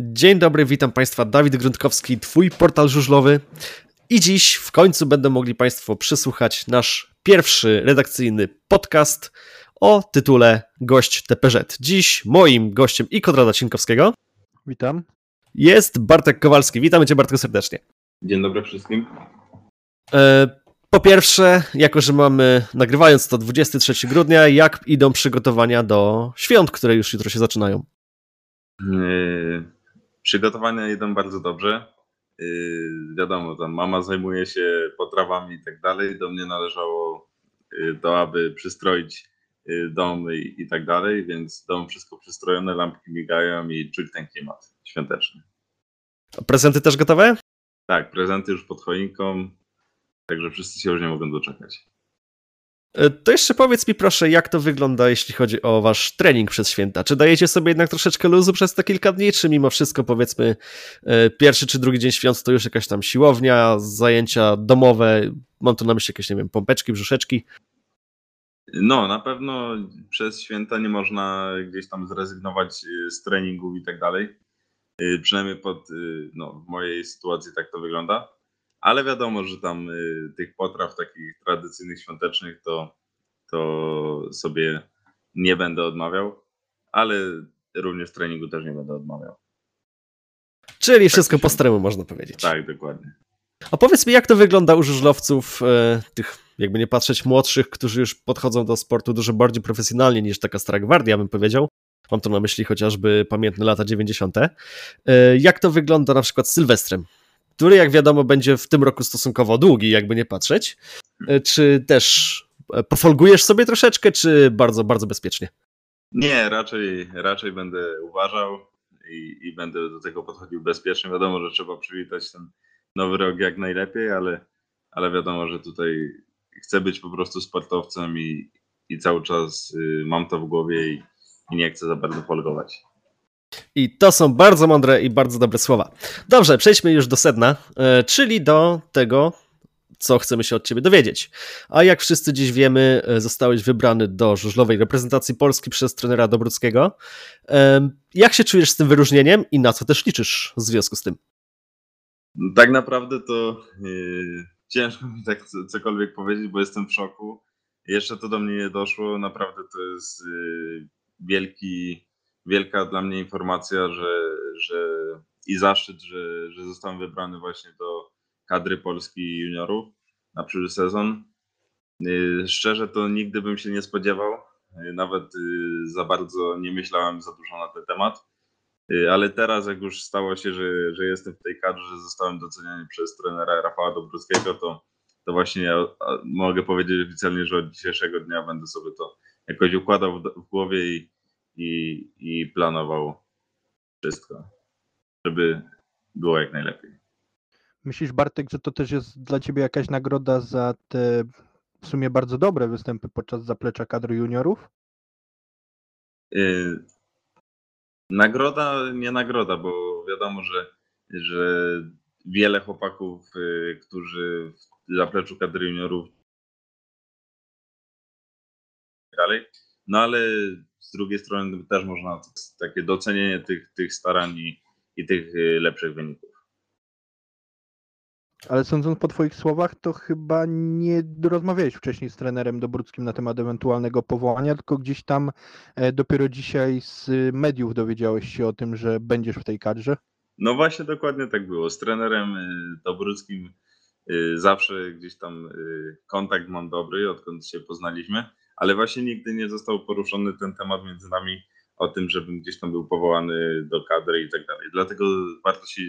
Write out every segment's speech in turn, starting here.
Dzień dobry, witam Państwa, Dawid Grundkowski, Twój portal żużlowy. I dziś w końcu będą mogli Państwo przysłuchać nasz pierwszy redakcyjny podcast o tytule Gość TPZ. Dziś moim gościem i Konrada Cienkowskiego Witam. jest Bartek Kowalski. Witamy Cię Bartku serdecznie. Dzień dobry wszystkim. E, Po pierwsze, jako że mamy, nagrywając to 23 grudnia, jak idą przygotowania do świąt, które już jutro się zaczynają? Yy, Przygotowania idą bardzo dobrze. Yy, Wiadomo, tam mama zajmuje się potrawami i tak dalej. Do mnie należało yy, to, aby przystroić yy, dom i, i tak dalej, więc dom wszystko przystrojone, lampki migają i czuć ten klimat świąteczny. A Prezenty też gotowe? Tak, prezenty już pod choinką, także wszyscy się już nie mogą doczekać. E, To jeszcze powiedz mi proszę, jak to wygląda, jeśli chodzi o wasz trening przez święta? Czy dajecie sobie jednak troszeczkę luzu przez te kilka dni, czy mimo wszystko powiedzmy e, pierwszy czy drugi dzień świąt to już jakaś tam siłownia, zajęcia domowe, mam tu na myśli jakieś, nie wiem, pompeczki, brzuszeczki? No, na pewno przez święta nie można gdzieś tam zrezygnować y, z treningów i tak dalej. Przynajmniej pod, no, w mojej sytuacji tak to wygląda. Ale wiadomo, że tam y, tych potraw takich tradycyjnych, świątecznych to, to sobie nie będę odmawiał, ale również treningu też nie będę odmawiał. Czyli wszystko się- po stremu, można powiedzieć. Tak, dokładnie. A powiedz mi, jak to wygląda u żużlowców, e, tych, jakby nie patrzeć, młodszych, którzy już podchodzą do sportu dużo bardziej profesjonalnie niż taka stara gwardia, bym powiedział. Mam tu na myśli chociażby pamiętne lata 90. E, Jak to wygląda na przykład z Sylwestrem, który, jak wiadomo, będzie w tym roku stosunkowo długi, jakby nie patrzeć. E, Czy też e, pofolgujesz sobie troszeczkę, czy bardzo, bardzo bezpiecznie? Nie, raczej, raczej będę uważał i, i będę do tego podchodził bezpiecznie. Wiadomo, że trzeba przywitać ten nowy rok jak najlepiej, ale, ale wiadomo, że tutaj chcę być po prostu sportowcem i, i cały czas y, mam to w głowie i, i nie chcę za bardzo folgować. I to są bardzo mądre i bardzo dobre słowa. Dobrze, przejdźmy już do sedna, e, czyli do tego, co chcemy się od Ciebie dowiedzieć. A jak wszyscy dziś wiemy, e, zostałeś wybrany do żużlowej reprezentacji Polski przez trenera Dobruckiego. Em, Jak się czujesz z tym wyróżnieniem i na co też liczysz w związku z tym? Tak naprawdę to yy, ciężko mi tak co- cokolwiek powiedzieć, bo jestem w szoku. Jeszcze to do mnie nie doszło. Naprawdę to jest yy, wielki, wielka dla mnie informacja, że, że i zaszczyt, że, że zostałem wybrany właśnie do kadry Polski juniorów na przyszły sezon. Yy, Szczerze to nigdy bym się nie spodziewał. Yy, Nawet yy, za bardzo nie myślałem za dużo na ten temat. Y, Ale teraz, jak już stało się, że, że jestem w tej kadrze, że zostałem doceniony przez trenera Rafała Dobruckiego, to, to właśnie ja mogę powiedzieć oficjalnie, że od dzisiejszego dnia będę sobie to jakoś układał w, w głowie i, i, i planował wszystko, żeby było jak najlepiej. Myślisz, Bartek, że to też jest dla ciebie jakaś nagroda za te w sumie bardzo dobre występy podczas zaplecza kadry juniorów? Y, Nagroda, nie nagroda, bo wiadomo, że, że wiele chłopaków, y, którzy w zapleczu kadry juniorów dalej, no ale z drugiej strony też można takie docenienie tych, tych starań i, i tych y, lepszych wyników. Ale sądząc po twoich słowach, to chyba nie rozmawiałeś wcześniej z trenerem Dobruckim na temat ewentualnego powołania, tylko gdzieś tam e, dopiero dzisiaj z mediów dowiedziałeś się o tym, że będziesz w tej kadrze. No właśnie dokładnie tak było. Z trenerem y, Dobruckim y, zawsze gdzieś tam y, kontakt mam dobry, odkąd się poznaliśmy, ale właśnie nigdy nie został poruszony ten temat między nami o tym, żebym gdzieś tam był powołany do kadry i tak dalej. Dlatego bardzo się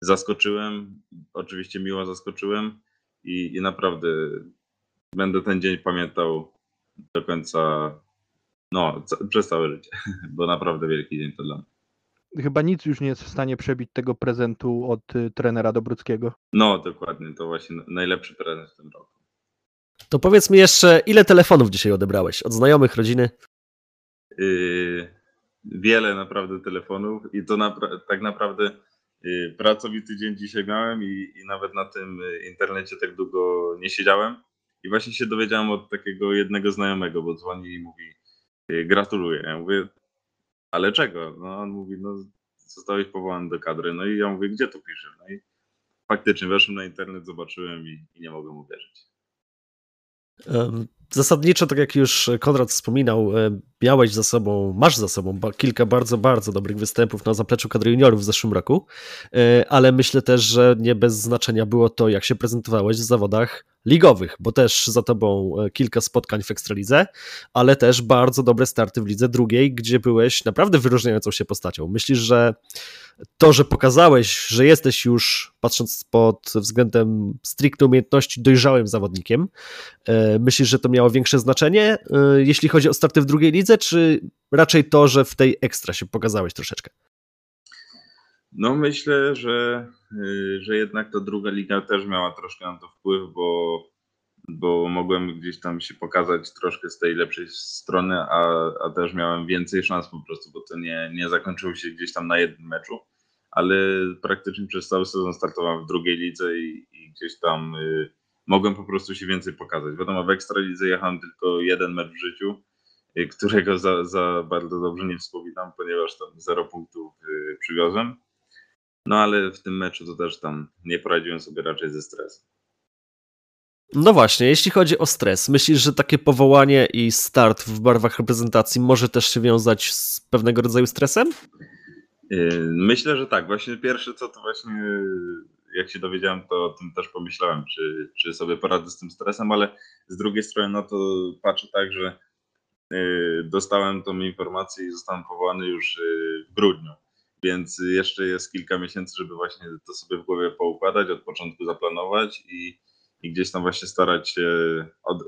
zaskoczyłem, oczywiście miło zaskoczyłem i, i naprawdę będę ten dzień pamiętał do końca, no, przez całe życie, bo naprawdę wielki dzień to dla mnie. Chyba nic już nie jest w stanie przebić tego prezentu od y, trenera Dobruckiego. No, dokładnie, to właśnie najlepszy prezent w tym roku. To powiedz mi jeszcze, ile telefonów dzisiaj odebrałeś? Od znajomych, rodziny? Yy, wiele naprawdę telefonów i to napra- tak naprawdę yy, pracowity dzień dzisiaj miałem i, i nawet na tym y, internecie tak długo nie siedziałem. I właśnie się dowiedziałem od takiego jednego znajomego, bo dzwoni i mówi yy, gratuluję. Ja mówię, ale czego? No on mówi, no zostałeś powołany do kadry. No i ja mówię, gdzie to pisze? No i faktycznie weszłem na internet, zobaczyłem i, i nie mogłem uwierzyć. Um, Zasadniczo, tak jak już Konrad wspominał, e, miałeś za sobą, masz za sobą kilka bardzo, bardzo dobrych występów na zapleczu kadry juniorów w zeszłym roku, e, ale myślę też, że nie bez znaczenia było to, jak się prezentowałeś w zawodach ligowych, bo też za tobą e, kilka spotkań w Ekstralidze, ale też bardzo dobre starty w lidze drugiej, gdzie byłeś naprawdę wyróżniającą się postacią. Myślisz, że to, że pokazałeś, że jesteś już, patrząc pod względem stricte umiejętności, dojrzałym zawodnikiem, myślisz, że to miało większe znaczenie, e, jeśli chodzi o starty w drugiej lidze, czy raczej to, że w tej ekstra się pokazałeś troszeczkę? No myślę, że, y, że jednak ta druga liga też miała troszkę na to wpływ, bo, bo mogłem gdzieś tam się pokazać troszkę z tej lepszej strony, a, a też miałem więcej szans po prostu, bo to nie, nie zakończyło się gdzieś tam na jednym meczu, ale praktycznie przez cały sezon startowałem w drugiej lidze i, i gdzieś tam y, mogłem po prostu się więcej pokazać. Wiadomo, w Ekstralidze jechałem tylko jeden mecz w życiu, y, którego za, za bardzo dobrze nie wspominam, ponieważ tam zero punktów y, przywiozłem no ale w tym meczu to też tam nie poradziłem sobie raczej ze stresem. No właśnie, jeśli chodzi o stres, myślisz, że takie powołanie i start w barwach reprezentacji może też się wiązać z pewnego rodzaju stresem? Yy, myślę, że tak. Właśnie pierwsze co to właśnie jak się dowiedziałem, to o tym też pomyślałem, czy, czy sobie poradzę z tym stresem, ale z drugiej strony no to patrzę tak, że yy, dostałem tą informację i zostałem powołany już yy, w grudniu więc jeszcze jest kilka miesięcy, żeby właśnie to sobie w głowie poukładać, od początku zaplanować i, i gdzieś tam właśnie starać się od,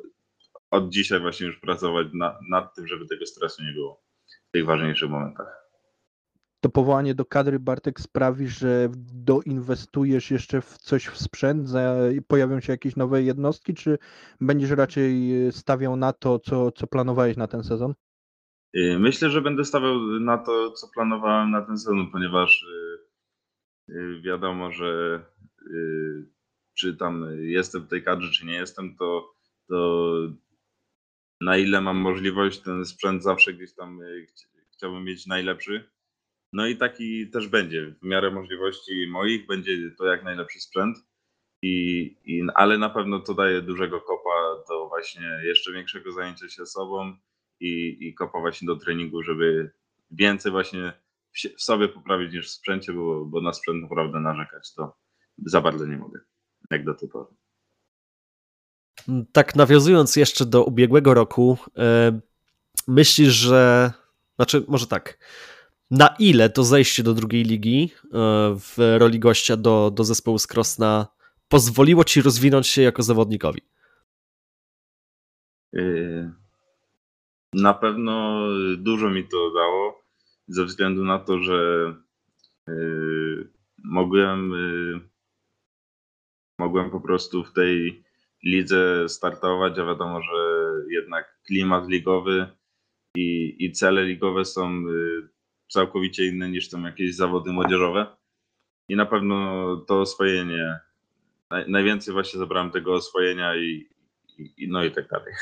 od dzisiaj właśnie już pracować na, nad tym, żeby tego stresu nie było w tych ważniejszych momentach. To powołanie do kadry Bartek sprawi, że doinwestujesz jeszcze w coś w sprzęt, pojawią się jakieś nowe jednostki, czy będziesz raczej stawiał na to, co, co planowałeś na ten sezon? Y, myślę, że będę stawiał na to, co planowałem na ten sezon, ponieważ y, wiadomo, że czy tam jestem w tej kadrze, czy nie jestem, to, to na ile mam możliwość, ten sprzęt zawsze gdzieś tam chciałbym mieć najlepszy. No i taki też będzie. W miarę możliwości moich będzie to jak najlepszy sprzęt. I, i, ale na pewno to daje dużego kopa do właśnie jeszcze większego zajęcia się sobą, i, i kopować się do treningu, żeby więcej właśnie w sobie poprawić niż w sprzęcie, bo, bo na sprzęt naprawdę narzekać to za bardzo nie mogę, jak do tej pory. Tak, nawiązując jeszcze do ubiegłego roku, yy, myślisz, że. Znaczy, może tak. Na ile to zejście do drugiej ligi yy, w roli gościa do, do zespołu z Krosna pozwoliło ci rozwinąć się jako zawodnikowi? Yy, na pewno dużo mi to dało, ze względu na to, że yy, mogłem, yy, mogłem po prostu w tej lidze startować, a wiadomo, że jednak klimat ligowy i, i cele ligowe są całkowicie inne niż są jakieś zawody młodzieżowe. I na pewno to oswojenie, naj, najwięcej właśnie zabrałem tego oswojenia i, i, no i tak dalej.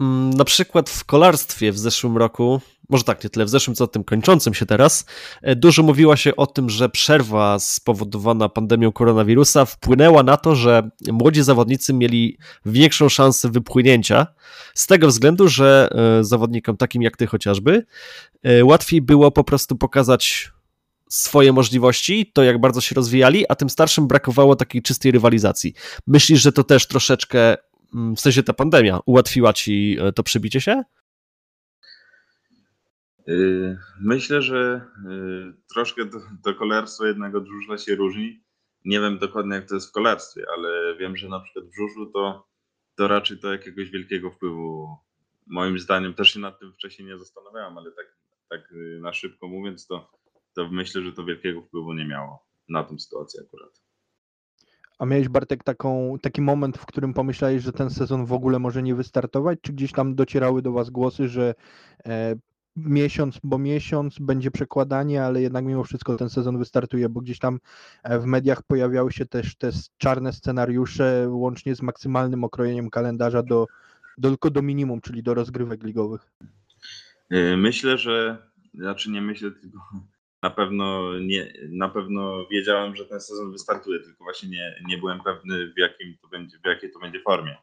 Mm, na przykład w kolarstwie w zeszłym roku, może tak, nie tyle w zeszłym, co tym kończącym się teraz, e, dużo mówiła się o tym, że przerwa spowodowana pandemią koronawirusa wpłynęła na to, że młodzi zawodnicy mieli większą szansę wypłynięcia, z tego względu, że e, zawodnikom takim jak ty chociażby, e, łatwiej było po prostu pokazać swoje możliwości, to jak bardzo się rozwijali, a tym starszym brakowało takiej czystej rywalizacji. Myślisz, że to też troszeczkę w sensie ta pandemia ułatwiła ci e, to przebicie się? Y, myślę, że y, troszkę to, to kolarstwo jednego brzuszla się różni. Nie wiem dokładnie jak to jest w kolarstwie, ale wiem, że na przykład w żużlu to, to raczej to jakiegoś wielkiego wpływu. Moim zdaniem też się nad tym wcześniej nie zastanawiałem, ale tak, tak y, na szybko mówiąc, to, to myślę, że to wielkiego wpływu nie miało na tą sytuację akurat. A miałeś Bartek taką, taki moment, w którym pomyślałeś, że ten sezon w ogóle może nie wystartować? Czy gdzieś tam docierały do Was głosy, że e, miesiąc, bo miesiąc będzie przekładanie, ale jednak mimo wszystko ten sezon wystartuje, bo gdzieś tam e, w mediach pojawiały się też te czarne scenariusze, łącznie z maksymalnym okrojeniem kalendarza do, do tylko do minimum, czyli do rozgrywek ligowych. E, myślę, że, znaczy nie myślę, tylko na pewno nie, na pewno wiedziałem, że ten sezon wystartuje, tylko właśnie nie, nie byłem pewny w jakim to będzie, w jakiej to będzie formie.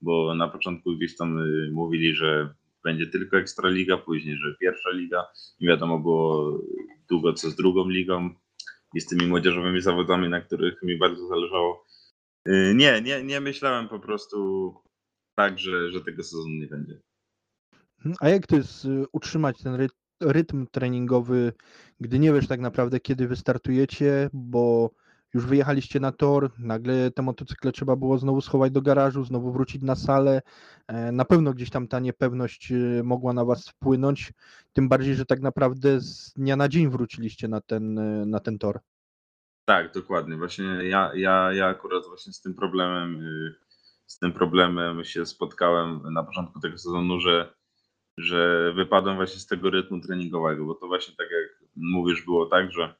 Bo na początku gdzieś tam y, mówili, że będzie tylko Ekstraliga, później, że pierwsza liga. Nie wiadomo było długo co z drugą ligą i z tymi młodzieżowymi zawodami, na których mi bardzo zależało. Y, nie, nie, nie myślałem po prostu tak, że, że tego sezonu nie będzie. A jak to jest y, utrzymać ten rytm, rytm treningowy, gdy nie wiesz tak naprawdę, kiedy wystartujecie, bo już wyjechaliście na tor, nagle te motocykle trzeba było znowu schować do garażu, znowu wrócić na salę. E, na pewno gdzieś tam ta niepewność y, mogła na was wpłynąć, tym bardziej, że tak naprawdę z dnia na dzień wróciliście na ten, y, na ten tor. Tak, dokładnie. Właśnie ja, ja, ja akurat właśnie z tym problemem z tym problemem się spotkałem na początku tego sezonu, że, że wypadłem właśnie z tego rytmu treningowego, bo to właśnie tak jak mówisz, było tak, że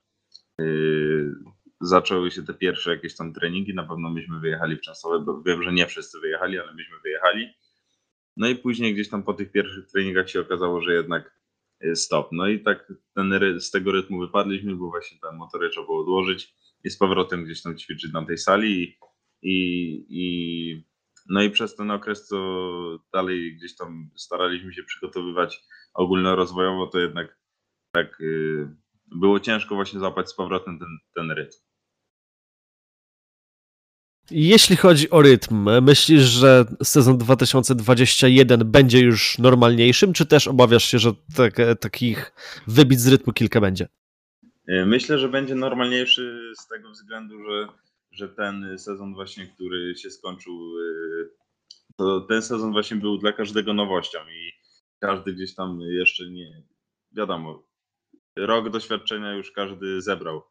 yy, zaczęły się te pierwsze jakieś tam treningi, na pewno myśmy wyjechali w Częstochowe, bo wiem, że nie wszyscy wyjechali, ale myśmy wyjechali. No i później gdzieś tam po tych pierwszych treningach się okazało, że jednak y, stop. No i tak ten, z tego rytmu wypadliśmy, bo właśnie ten motory trzeba było odłożyć i z powrotem gdzieś tam ćwiczyć na tej sali i, i, i no i przez ten okres, co dalej gdzieś tam staraliśmy się przygotowywać ogólnorozwojowo, to jednak tak yy, było ciężko właśnie złapać z powrotem ten, ten rytm. Jeśli chodzi o rytm, myślisz, że sezon 2021 będzie już normalniejszym, czy też obawiasz się, że tak, takich wybić z rytmu kilka będzie? Y, myślę, że będzie normalniejszy z tego względu, że że ten sezon właśnie, który się skończył, y, to ten sezon właśnie był dla każdego nowością i każdy gdzieś tam jeszcze nie, wiadomo, rok doświadczenia już każdy zebrał,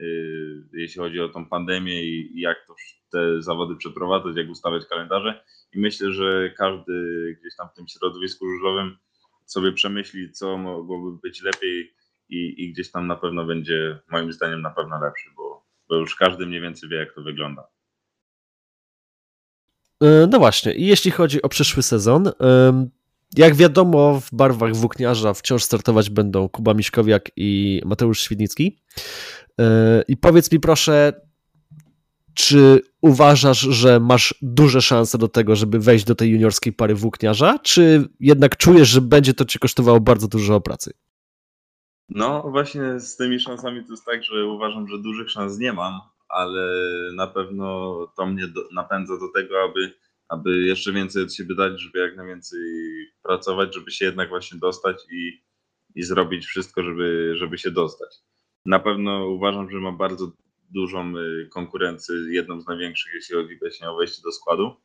y, jeśli chodzi o tą pandemię i jak to te zawody przeprowadzać, jak ustawiać kalendarze. I myślę, że każdy gdzieś tam w tym środowisku żużlowym sobie przemyśli, co mogłoby być lepiej i, i gdzieś tam na pewno będzie, moim zdaniem, na pewno lepszy, bo bo już każdy mniej więcej wie, jak to wygląda. E, no właśnie, i jeśli chodzi o przyszły sezon, jak wiadomo, w barwach włókniarza wciąż startować będą Kuba Miszkowiak i Mateusz Świdnicki. E, I powiedz mi proszę, czy uważasz, że masz duże szanse do tego, żeby wejść do tej juniorskiej pary włókniarza, czy jednak czujesz, że będzie to ci kosztowało bardzo dużo pracy? No właśnie z tymi szansami to jest tak, że uważam, że dużych szans nie mam, ale na pewno to mnie do, napędza do tego, aby, aby jeszcze więcej od siebie dać, żeby jak najwięcej pracować, żeby się jednak właśnie dostać i, i zrobić wszystko, żeby, żeby się dostać. Na pewno uważam, że mam bardzo dużą y, konkurencję, jedną z największych, jeśli chodzi właśnie o wejście do składu.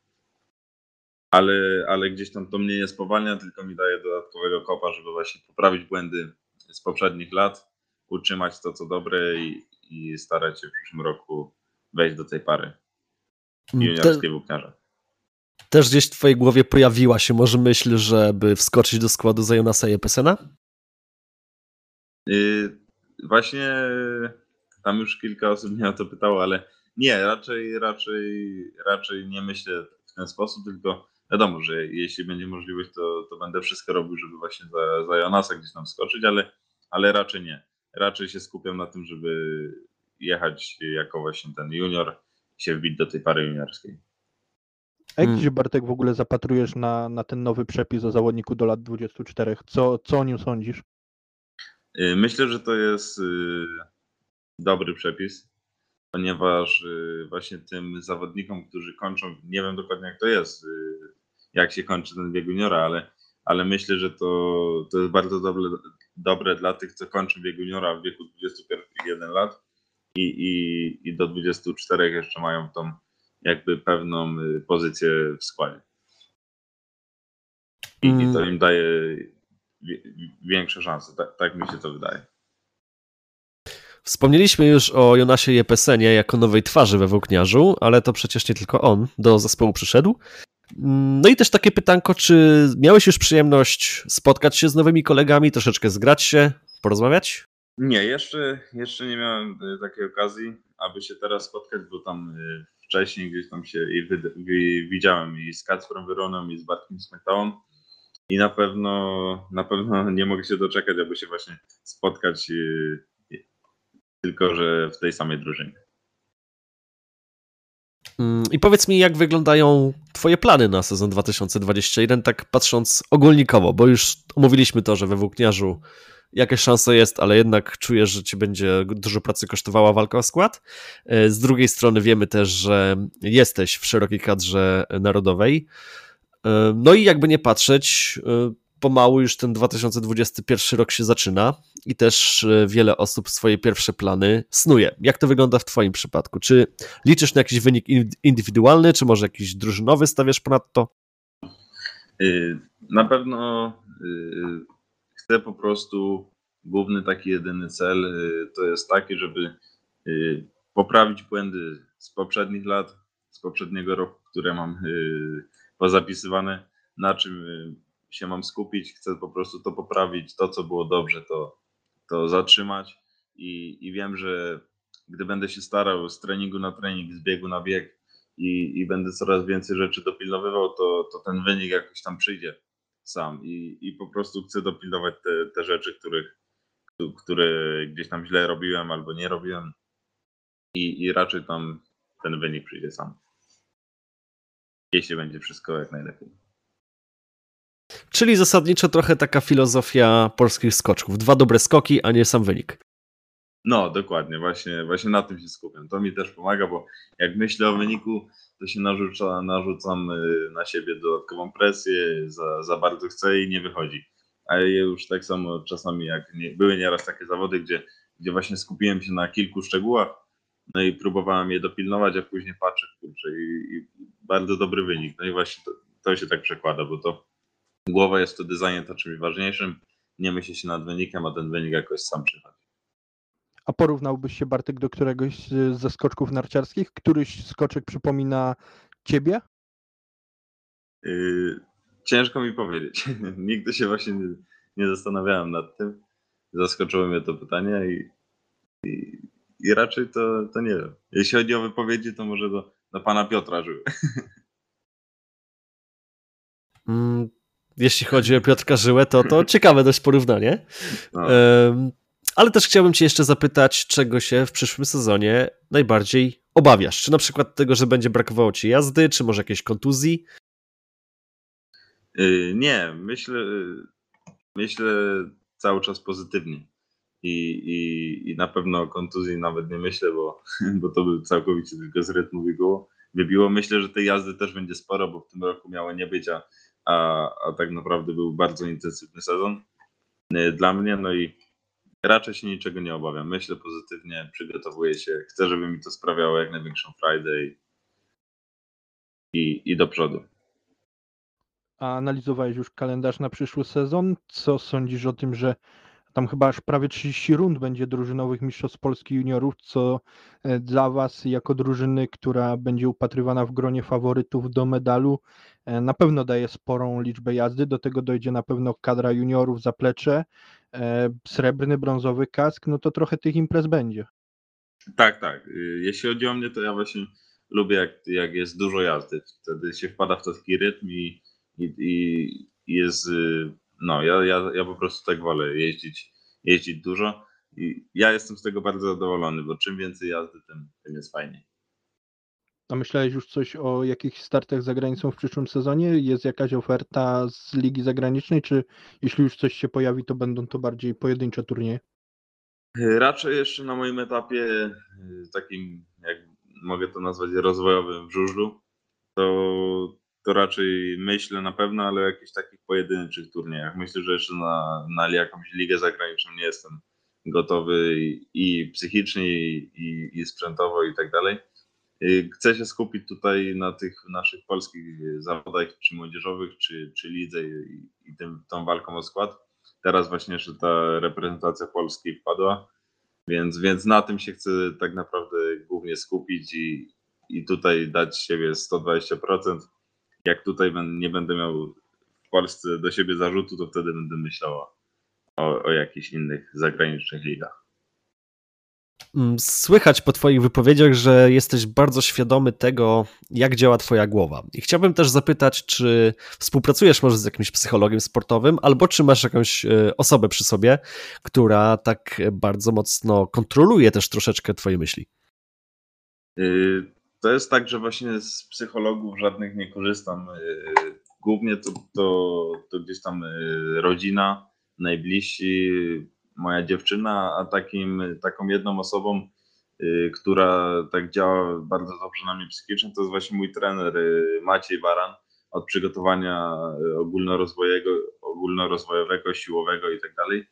Ale, ale gdzieś tam to mnie nie spowalnia, tylko mi daje dodatkowego kopa, żeby właśnie poprawić błędy, z poprzednich lat, utrzymać to, co dobre i, i starać się w przyszłym roku wejść do tej pary juniorskiej włókniarza. Też gdzieś w twojej głowie pojawiła się może myśl, żeby wskoczyć do składu za Jonasa Jepesena? Yy, właśnie tam już kilka osób mnie o to pytało, ale nie, raczej, raczej, raczej nie myślę w ten sposób, tylko wiadomo, że jeśli będzie możliwość, to, to będę wszystko robił, żeby właśnie za, za Jonasa gdzieś tam skoczyć, ale, ale raczej nie. Raczej się skupiam na tym, żeby jechać jako właśnie ten junior i się wbić do tej pary juniorskiej. A jak hmm. się Bartek w ogóle zapatrujesz na, na ten nowy przepis o zawodniku do lat 24? Co, co o nim sądzisz? Y, myślę, że to jest y, dobry przepis ponieważ y, właśnie tym zawodnikom, którzy kończą, nie wiem dokładnie jak to jest, jak się kończy ten bieg juniora, ale, ale myślę, że to, to jest bardzo dobre, dobre dla tych, co kończą bieg juniora w wieku 21 lat i, i, i do 24 jeszcze mają tą jakby pewną y, pozycję w składzie. I, i to mm. im daje większe szanse, tak, tak mi się to wydaje. Wspomnieliśmy już o Jonasie Jepesenie jako nowej twarzy we Włókniarzu, ale to przecież nie tylko on do zespołu przyszedł. No i też takie pytanko, czy miałeś już przyjemność spotkać się z nowymi kolegami, troszeczkę zgrać się, porozmawiać? Nie, jeszcze, jeszcze nie miałem e, takiej okazji, aby się teraz spotkać, bo tam e, wcześniej gdzieś tam się i, widziałem i z Kacprem Wyroną i z Bartkiem Smetałą i na pewno, na pewno nie mogę się doczekać, aby się właśnie spotkać e, tylko że w tej samej drużynie. Mm, I powiedz mi, jak wyglądają Twoje plany na sezon 2021, tak patrząc ogólnikowo, bo już omówiliśmy to, że we włókniarzu jakaś szansa jest, ale jednak czujesz, że ci będzie dużo pracy kosztowała walka o skład. E, z drugiej strony wiemy też, że jesteś w szerokiej kadrze narodowej. E, no i jakby nie patrzeć, e, pomału już ten 2021 rok się zaczyna i też wiele osób swoje pierwsze plany snuje. Jak to wygląda w Twoim przypadku? Czy liczysz na jakiś wynik indywidualny, czy może jakiś drużynowy stawiasz ponadto? Y, na pewno y, chcę po prostu, główny taki jedyny cel y, to jest taki, żeby poprawić błędy z poprzednich lat, z poprzedniego roku, które mam pozapisywane, na czym się mam skupić, chcę po prostu to poprawić, to co było dobrze, to, to zatrzymać i, i wiem, że gdy będę się starał z treningu na trening, z biegu na bieg i, i będę coraz więcej rzeczy dopilnowywał, to, to ten wynik jakoś tam przyjdzie sam i, i po prostu chcę dopilnować te, te rzeczy, których, które gdzieś tam źle robiłem albo nie robiłem i, i raczej tam ten wynik przyjdzie sam. Jeśli będzie wszystko jak najlepiej. Czyli zasadniczo trochę taka filozofia polskich skoczków. Dwa dobre skoki, a nie sam wynik. No, dokładnie, właśnie, właśnie na tym się skupiam. To mi też pomaga, bo jak myślę o wyniku, to się narzuca, narzucam y, na siebie dodatkową presję, za, za bardzo chcę i nie wychodzi. A ja już tak samo czasami, jak nie, były nieraz takie zawody, gdzie, gdzie właśnie skupiłem się na kilku szczegółach, no i próbowałem je dopilnować, a później patrzę, kurczę, i, i bardzo dobry wynik. No i właśnie to, to się tak przekłada, bo to Głowa jest wtedy zajęta czymś ważniejszym, nie myśli się nad wynikiem, a ten wynik jakoś sam przychodzi. A porównałbyś się, Bartek, do któregoś ze skoczków narciarskich? Któryś skoczek przypomina ciebie? Yy, ciężko mi powiedzieć. Nigdy się właśnie nie, nie, zastanawiałem nad tym. Zaskoczyło mnie to pytanie i, i, i, raczej to, to nie wiem. Jeśli chodzi o wypowiedzi, to może do, do pana Piotra żyły. Mm, jeśli chodzi o Piotrka Żyłę, to, to ciekawe dość porównanie. No. Ale też chciałbym Cię jeszcze zapytać, czego się w przyszłym sezonie najbardziej obawiasz? Czy na przykład tego, że będzie brakowało Ci jazdy, czy może jakiejś kontuzji? Y, nie, myślę, myślę cały czas pozytywnie. I, i, I na pewno o kontuzji nawet nie myślę, bo, bo to by całkowicie tylko z rytmu wybiło. wybiło. Myślę, że tej jazdy też będzie sporo, bo w tym roku miało nie być, a a, a tak naprawdę był bardzo intensywny sezon y, dla mnie, no i raczej się niczego nie obawiam. Myślę pozytywnie, przygotowuję się, chcę, żeby mi to sprawiało jak największą frajdę i, i, i do przodu. A analizowałeś już kalendarz na przyszły sezon? Co sądzisz o tym, że tam chyba aż prawie 30 rund będzie drużynowych Mistrzostw Polski Juniorów, co e, dla Was, jako drużyny, która będzie upatrywana w gronie faworytów do medalu, e, na pewno daje sporą liczbę jazdy. Do tego dojdzie na pewno kadra juniorów, zaplecze, e, srebrny, brązowy kask, no to trochę tych imprez będzie. Tak, tak. Y, jeśli chodzi o mnie, to ja właśnie lubię, jak, jak jest dużo jazdy. Wtedy się wpada w taki rytm i, i, i jest y, no, ja, ja, ja po prostu tak wolę jeździć, jeździć dużo i ja jestem z tego bardzo zadowolony, bo czym więcej jazdy, tym, tym jest fajniej. A myślałeś już coś o jakichś startach za granicą w przyszłym sezonie? Jest jakaś oferta z ligi zagranicznej, czy jeśli już coś się pojawi, to będą to bardziej pojedyncze turnieje? Raczej jeszcze na moim etapie y, takim, jak mogę to nazwać, rozwojowym w żużlu, to to raczej myślę na pewno, ale o jakichś takich pojedynczych turniejach. Myślę, że jeszcze na, na jakąś ligę zagraniczną nie jestem gotowy i, i psychicznie, i, i sprzętowo, i tak dalej. Y, chcę się skupić tutaj na tych naszych polskich zawodach, czy młodzieżowych, czy, czy lidze i, i tym, tą walką o skład. Teraz właśnie jeszcze ta reprezentacja Polski wpadła, więc, więc na tym się chcę tak naprawdę głównie skupić i, i tutaj dać siebie 120% jak tutaj nie będę miał w Polsce do siebie zarzutu, to wtedy będę myślał o, o jakichś innych zagranicznych ligach. Mm, słychać po Twoich wypowiedziach, że jesteś bardzo świadomy tego, jak działa Twoja głowa. I chciałbym też zapytać, czy współpracujesz może z jakimś psychologiem sportowym, albo czy masz jakąś e, osobę przy sobie, która tak bardzo mocno kontroluje też troszeczkę Twoje myśli? Y, to jest tak, że właśnie z psychologów żadnych nie korzystam. Y, głównie to, to, to gdzieś tam y, rodzina, najbliżsi, moja dziewczyna, a takim, taką jedną osobą, y, która tak działa bardzo dobrze na mnie psychicznie, to jest właśnie mój trener Maciej Baran od przygotowania ogólnorozwojowego, ogólnorozwojowego siłowego i tak dalej.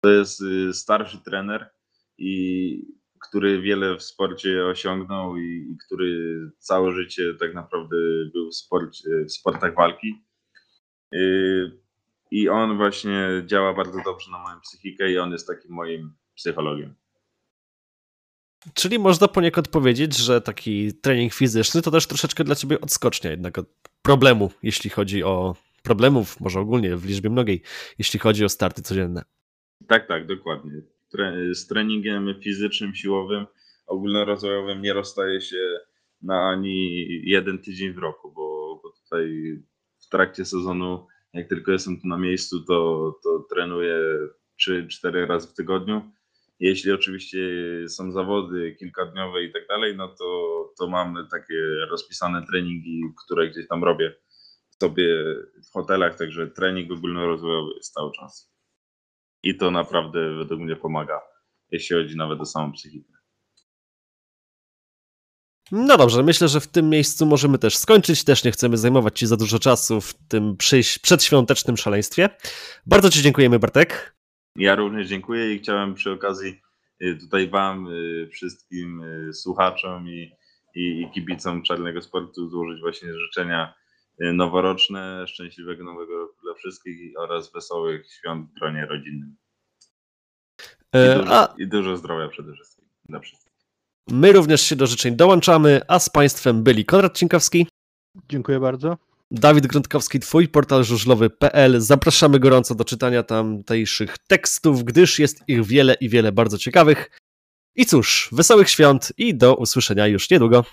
To jest starszy trener i który wiele w sporcie osiągnął i, i który całe życie tak naprawdę był w, sporcie, w sportach walki. I on właśnie działa bardzo dobrze na moją psychikę i on jest takim moim psychologiem. Czyli można poniekąd powiedzieć, że taki trening fizyczny to też troszeczkę dla ciebie odskocznia jednak od problemu, jeśli chodzi o problemów, może ogólnie w liczbie mnogiej, jeśli chodzi o starty codzienne. Tak, tak, dokładnie. Z treningiem fizycznym, siłowym, ogólnorozwojowym nie rozstaje się na ani jeden tydzień w roku, bo, bo tutaj w trakcie sezonu jak tylko jestem tu na miejscu, to, to trenuję 3-4 razy w tygodniu. Jeśli oczywiście są zawody kilkadniowe i tak dalej, no to, to mam takie rozpisane treningi, które gdzieś tam robię sobie w hotelach, także trening ogólnorozwojowy jest cały czas. I to naprawdę według mnie pomaga, jeśli chodzi nawet o samą psychikę. No dobrze, myślę, że w tym miejscu możemy też skończyć. Też nie chcemy zajmować Ci za dużo czasu w tym przedświątecznym szaleństwie. Bardzo Ci dziękujemy, Bartek. Ja również dziękuję i chciałem przy okazji y, tutaj Wam, y, wszystkim y, słuchaczom i, i, i kibicom Czarnego Sportu złożyć właśnie życzenia noworoczne, szczęśliwego nowego roku dla wszystkich oraz wesołych świąt w gronie rodzinnym. I, e, dużo, a... i dużo zdrowia przede wszystkim dla wszystkich. My również się do życzeń dołączamy, a z Państwem byli Konrad Cinkowski. Dziękuję bardzo. Dawid Gruntkowski, Twój portal żużlowy.pl. Zapraszamy gorąco do czytania tamtejszych tekstów, gdyż jest ich wiele i wiele bardzo ciekawych. I cóż, wesołych świąt i do usłyszenia już niedługo.